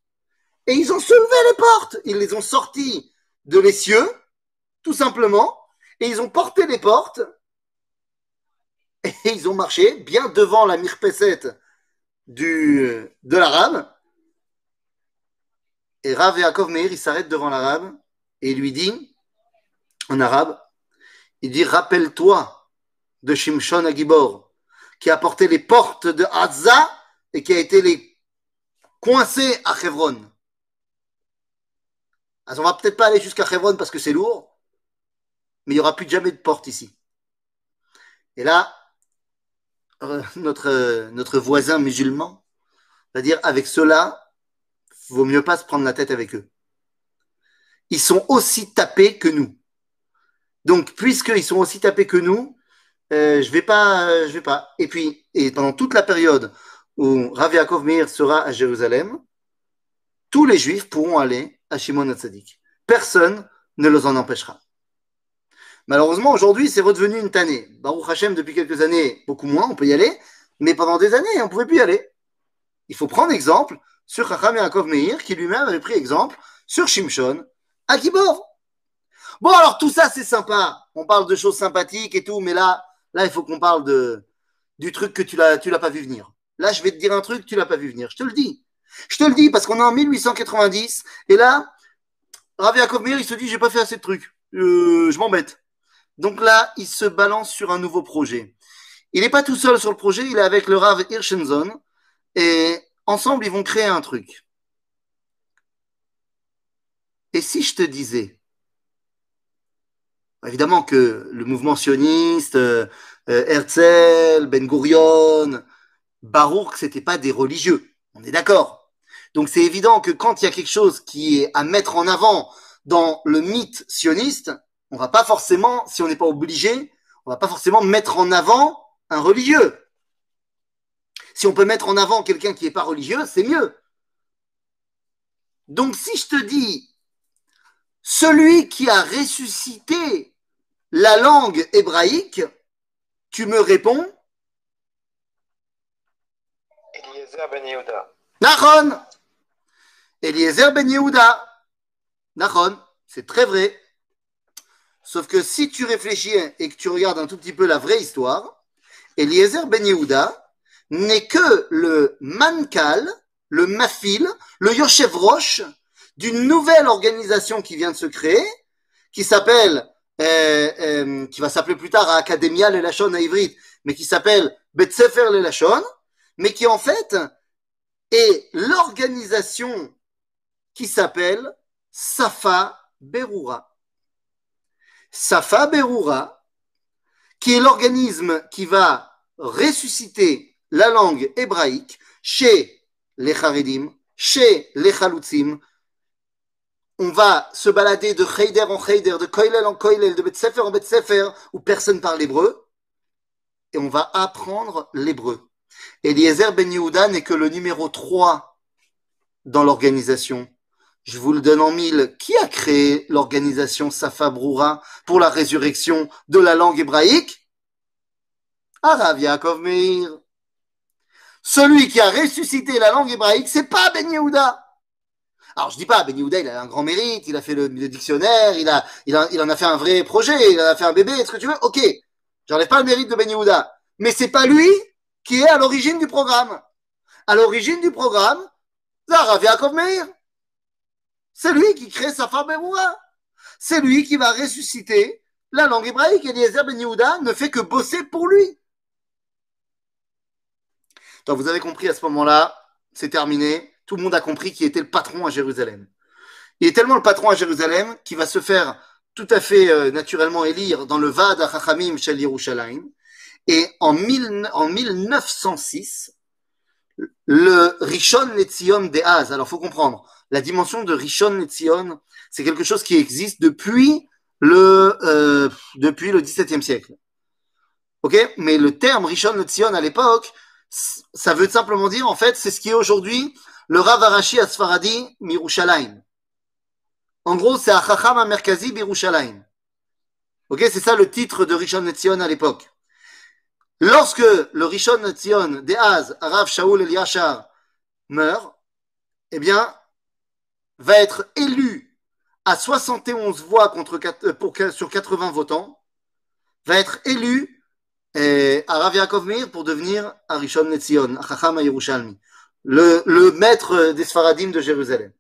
et ils ont soulevé les portes. Ils les ont sortis de l'essieu, tout simplement, et ils ont porté les portes, et ils ont marché bien devant la mirpesette du, de l'arabe. Et Rav Yaakov Meir, il s'arrête devant l'arabe, et il lui dit, en arabe, il dit, rappelle-toi de Shimshon Agibor qui a porté les portes de Hazza et qui a été les coincé à Hebron. Alors, on va peut-être pas aller jusqu'à Hebron parce que c'est lourd, mais il n'y aura plus jamais de porte ici. Et là, euh, notre, notre voisin musulman va dire avec cela, vaut mieux pas se prendre la tête avec eux. Ils sont aussi tapés que nous. Donc, puisqu'ils sont aussi tapés que nous, euh, je vais euh, vais pas. Et puis, et pendant toute la période où Rav Yaakov Meir sera à Jérusalem, tous les Juifs pourront aller à Shimon Hatzadik. Personne ne les en empêchera. Malheureusement, aujourd'hui, c'est redevenu une tannée. Baruch Hashem, depuis quelques années, beaucoup moins, on peut y aller, mais pendant des années, on ne pouvait plus y aller. Il faut prendre exemple sur Chacham Yaakov Meir, qui lui-même avait pris exemple sur Shimshon à Kibor. Bon, alors tout ça, c'est sympa. On parle de choses sympathiques et tout, mais là, Là, il faut qu'on parle de, du truc que tu l'as, tu l'as pas vu venir. Là, je vais te dire un truc tu l'as pas vu venir. Je te le dis. Je te le dis parce qu'on est en 1890 et là, Ravi Yaakov il se dit j'ai pas fait assez de trucs. Euh, je m'embête. Donc là, il se balance sur un nouveau projet. Il n'est pas tout seul sur le projet, il est avec le Rav Hirschenzon et ensemble, ils vont créer un truc. Et si je te disais Évidemment que le mouvement sioniste, euh, euh, Herzl, Ben Gurion, Baruch, c'était pas des religieux. On est d'accord. Donc c'est évident que quand il y a quelque chose qui est à mettre en avant dans le mythe sioniste, on va pas forcément, si on n'est pas obligé, on va pas forcément mettre en avant un religieux. Si on peut mettre en avant quelqu'un qui n'est pas religieux, c'est mieux. Donc si je te dis, celui qui a ressuscité la langue hébraïque, tu me réponds Eliezer ben Yehuda. Nachon Eliezer ben Yehuda. Nachon, c'est très vrai. Sauf que si tu réfléchis et que tu regardes un tout petit peu la vraie histoire, Eliezer ben Yehuda n'est que le mankal, le mafil, le Yoshev Roche d'une nouvelle organisation qui vient de se créer, qui s'appelle, euh, euh, qui va s'appeler plus tard à Academia Lelachon à Ivrit, mais qui s'appelle Betsefer Lelachon, mais qui en fait est l'organisation qui s'appelle Safa Berura. Safa Berura, qui est l'organisme qui va ressusciter la langue hébraïque chez les Haredim, chez les Chalutzim. On va se balader de Heider en Heider, de Koilel en Koilel, de Betsefer en Betsefer, où personne parle hébreu, et on va apprendre l'hébreu. Eliezer Ben Yehuda n'est que le numéro 3 dans l'organisation. Je vous le donne en mille. Qui a créé l'organisation Safa Broura pour la résurrection de la langue hébraïque? Arav Yaakov. Celui qui a ressuscité la langue hébraïque, c'est pas Ben Yehuda. Alors je dis pas, Ben Yehuda, il a un grand mérite, il a fait le, dictionnaire, il, a, il, en a fait un vrai projet, il en a fait un bébé, est-ce que tu veux? Ok, j'enlève pas le mérite de Ben Yehuda. Mais c'est pas lui qui est à l'origine du programme. À l'origine du programme, Zara Yaakov Meir. C'est lui qui crée sa femme Emoura. C'est lui qui va ressusciter la langue hébraïque. Eliezer Ben Yehuda ne fait que bosser pour lui. Donc vous avez compris à ce moment-là, c'est terminé. Tout le monde a compris qui était le patron à Jérusalem. Il est tellement le patron à Jérusalem qu'il va se faire tout à fait euh, naturellement élire dans le Vad Chachamim Shel Yerushalayim. Et en, mille, en 1906, le Rishon Letzion des Az, alors faut comprendre, la dimension de Rishon Letzion, c'est quelque chose qui existe depuis le, euh, depuis le XVIIe siècle. Ok? Mais le terme Rishon Letzion à l'époque, ça veut simplement dire, en fait, c'est ce qui est aujourd'hui le Rav Arashi Asfaradi Mirushalayim. En gros, c'est Achacham Merkazi Birushalayim. Ok, c'est ça le titre de Rishon Letzion à l'époque. Lorsque le Rishon Letzion d'Eaz, Rav Shaul Eliashar, meurt, eh bien, va être élu à 71 voix contre, pour, sur 80 votants, va être élu eh, à Rav Yaakov Meir pour devenir Arishon Netzion, Chacham Yerushalmi, le, maître des Sfaradim de Jérusalem.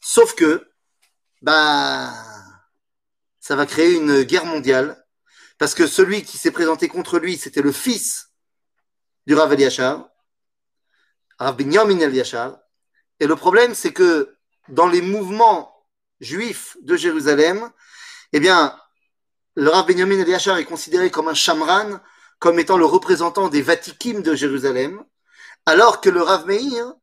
Sauf que, bah, ça va créer une guerre mondiale, parce que celui qui s'est présenté contre lui, c'était le fils du Rav Eliashar, Rav Binyamin Eliashar, et le problème, c'est que dans les mouvements juifs de Jérusalem, eh bien, le Rav Benjamin Eliashar est considéré comme un chamran, comme étant le représentant des Vatikim de Jérusalem, alors que le Rav Meir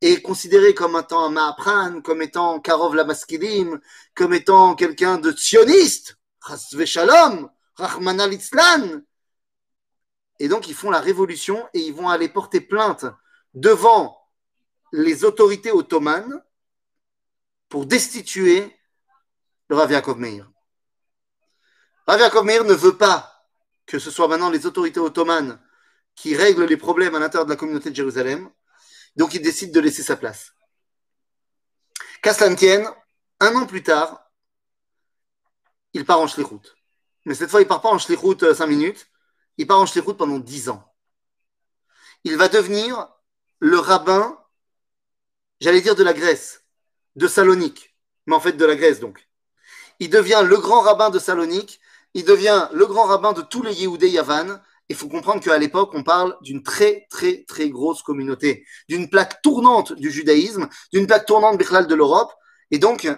est considéré comme étant un Maapran, comme étant Karov Lamaskilim, comme étant quelqu'un de sioniste, Shalom, Rahman al Et donc, ils font la révolution et ils vont aller porter plainte devant les autorités ottomanes pour destituer le Rav Yaakov Meir. Rav Yaakov Meir ne veut pas que ce soit maintenant les autorités ottomanes qui règlent les problèmes à l'intérieur de la communauté de Jérusalem. Donc il décide de laisser sa place. Qu'à tienne, un an plus tard, il part en Shlichut. Mais cette fois, il part pas en Shlichut 5 euh, minutes, il part en Shlichut pendant 10 ans. Il va devenir le rabbin, j'allais dire de la Grèce, de Salonique, mais en fait de la Grèce donc. Il devient le grand rabbin de Salonique il devient le grand rabbin de tous les Yéhoudés Yavan. Il faut comprendre qu'à l'époque, on parle d'une très, très, très grosse communauté, d'une plaque tournante du judaïsme, d'une plaque tournante de l'Europe. Et donc,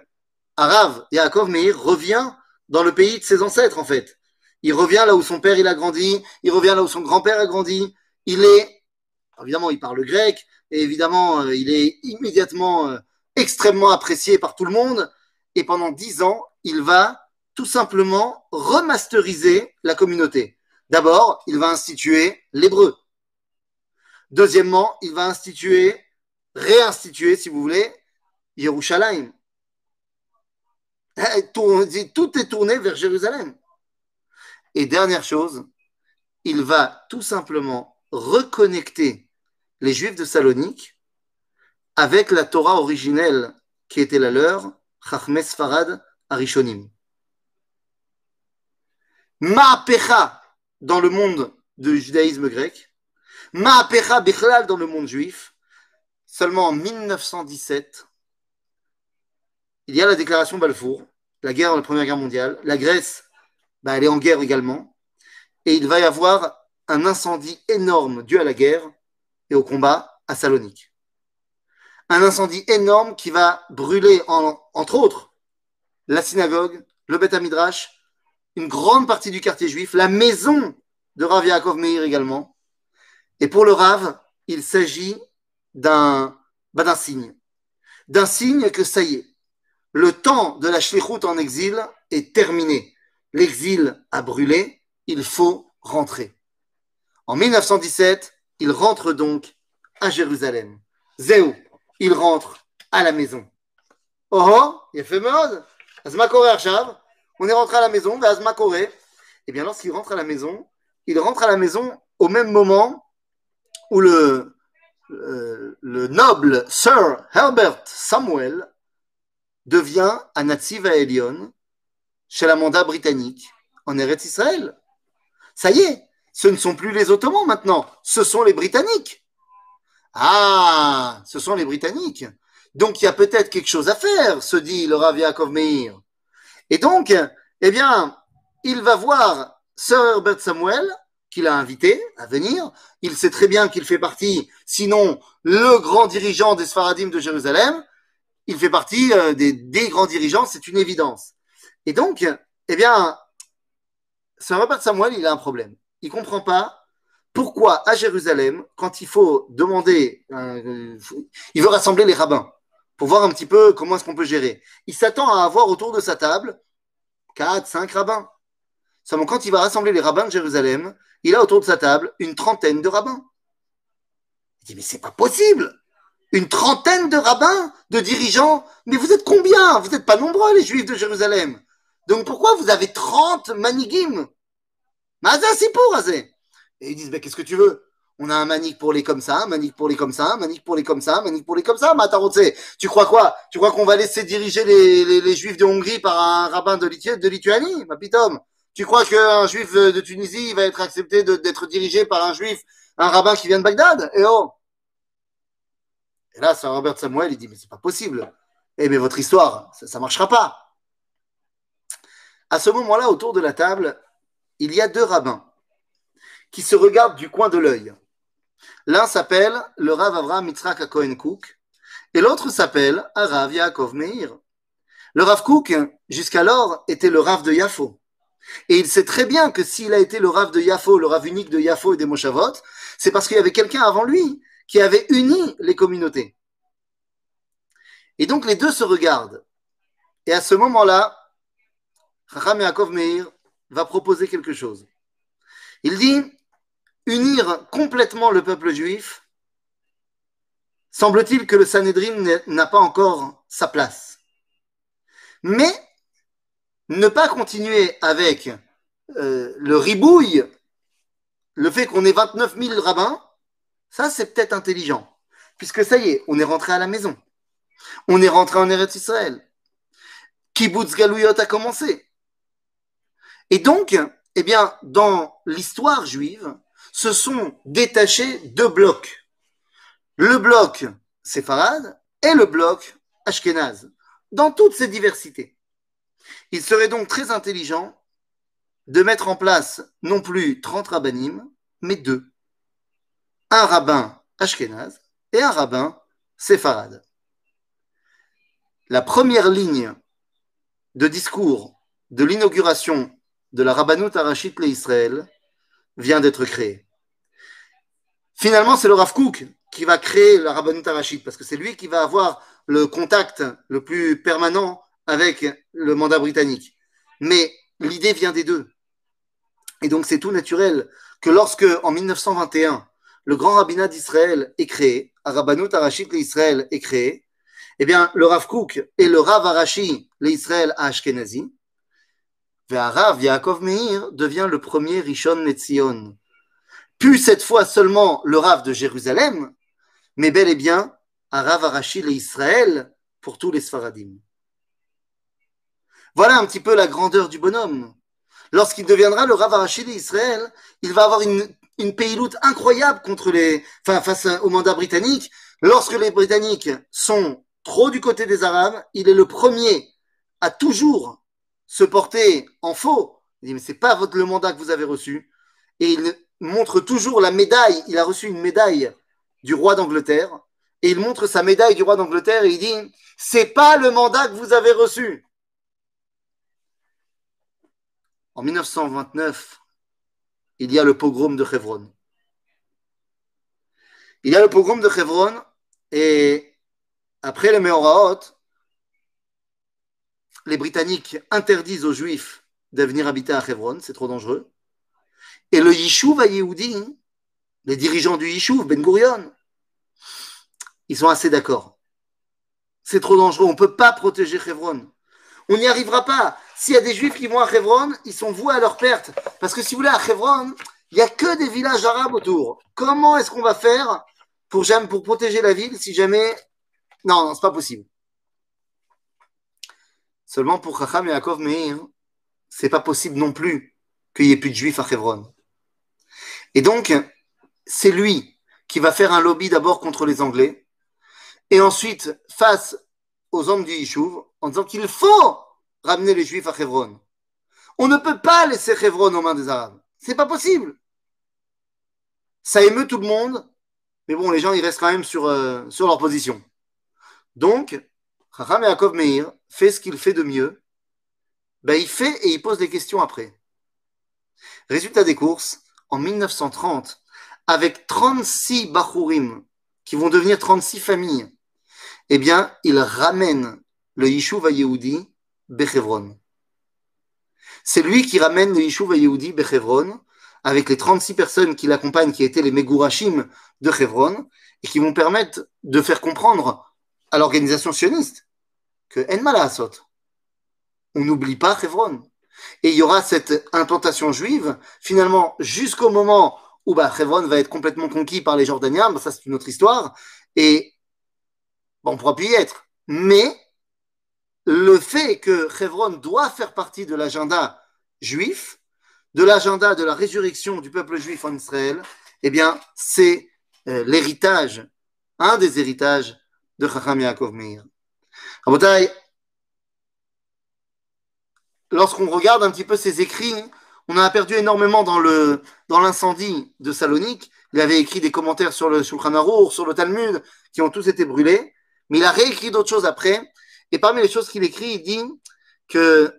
Arav Yaakov Meir revient dans le pays de ses ancêtres, en fait. Il revient là où son père il a grandi, il revient là où son grand-père a grandi. Il est, évidemment, il parle grec, et évidemment, euh, il est immédiatement euh, extrêmement apprécié par tout le monde. Et pendant dix ans, il va tout simplement remasteriser la communauté. D'abord, il va instituer l'hébreu. Deuxièmement, il va instituer réinstituer, si vous voulez, Yerushalayim. Eh, tout est tourné vers Jérusalem. Et dernière chose, il va tout simplement reconnecter les Juifs de Salonique avec la Torah originelle qui était la leur, Chachmes Farad Arishonim. Ma'apecha dans le monde du judaïsme grec, Ma'apecha Bichlal dans le monde juif, seulement en 1917, il y a la déclaration Balfour, la guerre, la Première Guerre mondiale. La Grèce, bah, elle est en guerre également. Et il va y avoir un incendie énorme dû à la guerre et au combat à Salonique. Un incendie énorme qui va brûler, entre autres, la synagogue, le Beth Midrash, une grande partie du quartier juif, la maison de Rav Yaakov Meir également. Et pour le Rav, il s'agit d'un bah, signe. D'un signe que ça y est, le temps de la shlichut en exil est terminé. L'exil a brûlé, il faut rentrer. En 1917, il rentre donc à Jérusalem. Zéou, il rentre à la maison. Oh oh, il fait mode. On est rentré à la maison, Et eh bien, lorsqu'il rentre à la maison, il rentre à la maison au même moment où le, euh, le noble Sir Herbert Samuel devient un Nativ à Elion chez la mandat britannique en Eretz Israël. Ça y est, ce ne sont plus les Ottomans maintenant, ce sont les Britanniques. Ah, ce sont les Britanniques. Donc il y a peut-être quelque chose à faire, se dit le Rav. Et donc, eh bien, il va voir Sir Herbert Samuel, qu'il a invité à venir. Il sait très bien qu'il fait partie, sinon le grand dirigeant des Sfaradim de Jérusalem. Il fait partie euh, des, grands dirigeants, c'est une évidence. Et donc, eh bien, Sir Herbert Samuel, il a un problème. Il comprend pas pourquoi à Jérusalem, quand il faut demander, euh, il veut rassembler les rabbins pour voir un petit peu comment est-ce qu'on peut gérer. Il s'attend à avoir autour de sa table 4, 5 rabbins. Seulement quand il va rassembler les rabbins de Jérusalem, il a autour de sa table une trentaine de rabbins. Il dit mais c'est pas possible. Une trentaine de rabbins, de dirigeants. Mais vous êtes combien? Vous n'êtes pas nombreux les juifs de Jérusalem. Donc pourquoi vous avez 30 manigim? Maza si pour Et ils disent, mais qu'est-ce que tu veux? On a un manik pour les comme ça, un manik pour les comme ça, un manik pour les comme ça, un manik pour les comme ça. Matarotse, tu crois quoi? Tu crois qu'on va laisser diriger les, juifs de Hongrie par un rabbin de, Lituanie Ma Tu crois qu'un juif de Tunisie va être accepté d'être dirigé par un juif, un rabbin qui vient de Bagdad? Eh oh Et là, Sir Robert Samuel, il dit, mais c'est pas possible. Eh mais votre histoire, ça ne marchera pas. À ce moment-là, autour de la table, il y a deux rabbins qui se regardent du coin de l'œil. L'un s'appelle le Rav Avraham Mitzrak Cohen Cook et l'autre s'appelle Arav Yaakov Meir. Le Rav Cook, jusqu'alors, était le Rav de Yafo. Et il sait très bien que s'il a été le Rav de Yafo, le Rav unique de Yafo et des Moshavot, c'est parce qu'il y avait quelqu'un avant lui qui avait uni les communautés. Et donc les deux se regardent. Et à ce moment-là, Chacham Yaakov Meir va proposer quelque chose. Il dit unir complètement le peuple juif. Semble-t-il que le Sanhedrin n'a pas encore sa place. Mais ne pas continuer avec euh, le ribouille, le fait qu'on ait 29 000 rabbins, ça c'est peut-être intelligent. Puisque ça y est, on est rentré à la maison. On est rentré en Eretz Israël. Kibbutz Galouyot a commencé. Et donc, eh bien, dans l'histoire juive, se sont détachés deux blocs. Le bloc séfarade et le bloc ashkénaze, dans toutes ces diversités. Il serait donc très intelligent de mettre en place non plus 30 rabbinim, mais deux. Un rabbin ashkénaze et un rabbin séfarade. La première ligne de discours de l'inauguration de la Rabbanout Arachit Israël vient d'être créée. Finalement, c'est le Rav Kook qui va créer la Rabbanout Arachit parce que c'est lui qui va avoir le contact le plus permanent avec le mandat britannique. Mais l'idée vient des deux. Et donc, c'est tout naturel que lorsque, en 1921, le grand rabbinat d'Israël est créé, Arabanut Arashit l'Israël est créé, eh bien, le Rav Kook et le Rav Arashi l'Israël à Ashkenazi, Rav Yaakov Meir devient le premier Rishon Netzion. Plus cette fois seulement le Rav de Jérusalem, mais bel et bien un Rav Arashi l'Israël pour tous les Sfaradim. Voilà un petit peu la grandeur du bonhomme. Lorsqu'il deviendra le Rav Arashi d'Israël, il va avoir une, une payloute incroyable contre les, enfin, face au mandat britannique. Lorsque les Britanniques sont trop du côté des Arabes, il est le premier à toujours se porter en faux. Il dit, mais c'est pas votre, le mandat que vous avez reçu. Et il montre toujours la médaille. Il a reçu une médaille du roi d'Angleterre. Et il montre sa médaille du roi d'Angleterre et il dit, c'est pas le mandat que vous avez reçu. En 1929, il y a le pogrom de Hebron. Il y a le pogrom de Hebron et après les Meoraot, les Britanniques interdisent aux Juifs de venir habiter à Hebron, c'est trop dangereux. Et le Yishuv à Yehoudi, les dirigeants du Yishuv, Ben Gurion, ils sont assez d'accord. C'est trop dangereux, on ne peut pas protéger Hebron. On n'y arrivera pas. S'il y a des Juifs qui vont à Hebron, ils sont voués à leur perte. Parce que si vous voulez, à Hebron, il n'y a que des villages arabes autour. Comment est-ce qu'on va faire pour, pour protéger la ville si jamais. Non, non, c'est pas possible. Seulement pour Chacham et Yaakov Meir, c'est pas possible non plus qu'il n'y ait plus de juifs à Hebron. Et donc, c'est lui qui va faire un lobby d'abord contre les Anglais, et ensuite face aux hommes du Yishuv, en disant qu'il faut ramener les juifs à Hebron. On ne peut pas laisser Hebron aux mains des Arabes. C'est pas possible. Ça émeut tout le monde, mais bon, les gens, ils restent quand même sur, euh, sur leur position. Donc, Chacham Yaakov Meir fait ce qu'il fait de mieux. Ben, il fait et il pose des questions après. Résultat des courses, en 1930, avec 36 Bachurim, qui vont devenir 36 familles, eh bien, il ramène le Yishuv Yehudi, Bechevron. C'est lui qui ramène le Yishuv Yehudi, Bechevron, avec les 36 personnes qui l'accompagnent, qui étaient les Megurashim de Hebron, et qui vont permettre de faire comprendre à l'organisation sioniste que En On n'oublie pas Hebron. Et il y aura cette implantation juive, finalement, jusqu'au moment où bah, Hebron va être complètement conquis par les Jordaniens, bah, ça c'est une autre histoire, et bon, on ne pourra plus y être. Mais le fait que Hebron doit faire partie de l'agenda juif, de l'agenda de la résurrection du peuple juif en Israël, eh bien, c'est euh, l'héritage, un des héritages de Chacham Yaakov Meir. Lorsqu'on regarde un petit peu ses écrits, on a perdu énormément dans l'incendie de Salonique. Il avait écrit des commentaires sur le Shulchan Arour, sur le Talmud, qui ont tous été brûlés. Mais il a réécrit d'autres choses après. Et parmi les choses qu'il écrit, il dit que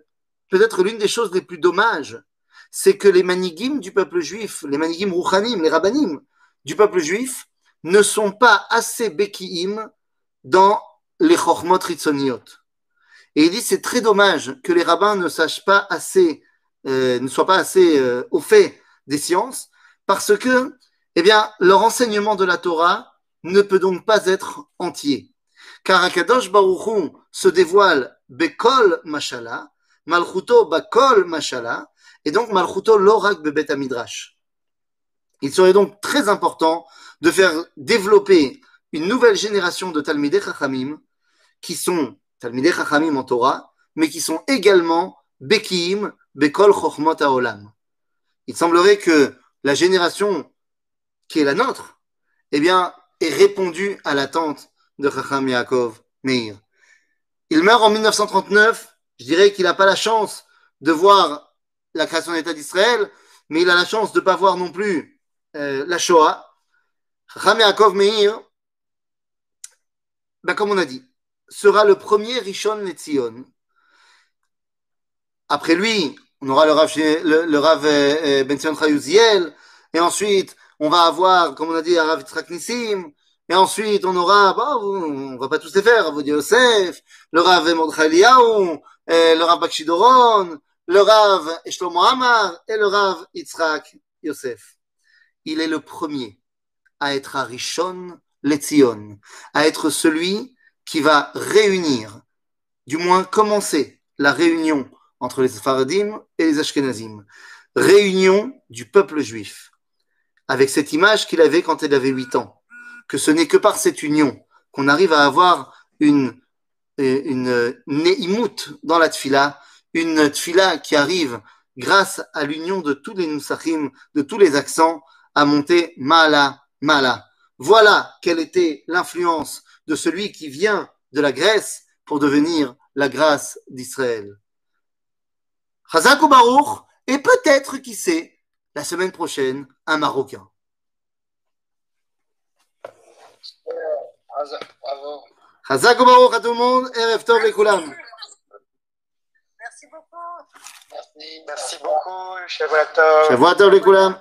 peut-être l'une des choses les plus dommages c'est que les manigim du peuple juif, les manigim rouchanim, les rabbanim du peuple juif, ne sont pas assez bekiim dans les chormot ritzoniot. Et il dit c'est très dommage que les rabbins ne sachent pas assez, euh, ne soient pas assez euh, au fait des sciences, parce que, eh bien, leur enseignement de la Torah ne peut donc pas être entier. Car Akadosh Baruch se dévoile bekol mashala, malchuto bakol mashala, et donc Malchuto l'orak bebet midrash. Il serait donc très important de faire développer une nouvelle génération de Talmidei Chachamim qui sont Talmidei Chachamim en Torah, mais qui sont également Bekiim, Bekol Chochmot Haolam. Il semblerait que la génération qui est la nôtre, eh bien, ait répondu à l'attente de Chacham Yaakov Meir. Il meurt en 1939. Je dirais qu'il n'a pas la chance de voir la création de l'État d'Israël, mais il a la chance de ne pas voir non plus euh, la Shoah. Chacham Yaakov Meir, ben comme on a dit, sera le premier Rishon Netzion. Après lui, on aura le Rav, le, le Rav euh, Ben Sion et ensuite on va avoir, comme on a dit, Rav Yitzhak Nissim, et ensuite on aura, bon, on va pas tous les faire, Rav Yosef, le Rav Mordechai euh, le Rav Bakshidoron, le Rav Shlomo Amar et le Rav Yitzhak Yosef. Il est le premier à être à Rishon Letzion, à être celui qui va réunir, du moins commencer la réunion entre les Faradim et les Ashkenazim, réunion du peuple juif, avec cette image qu'il avait quand il avait 8 ans, que ce n'est que par cette union qu'on arrive à avoir une, une neimut dans la tfila, une tfila qui arrive grâce à l'union de tous les nusachim, de tous les accents, à monter mala, mala. Voilà quelle était l'influence de celui qui vient de la Grèce pour devenir la grâce d'Israël. Chazak ou Baruch, et peut-être, qui sait, la semaine prochaine, un Marocain. Chazak ou Baruch à tout le monde, Tov et Koulam. Merci beaucoup. Merci, merci beaucoup. Shavuot Tov. Shavuot Tov les Koulam.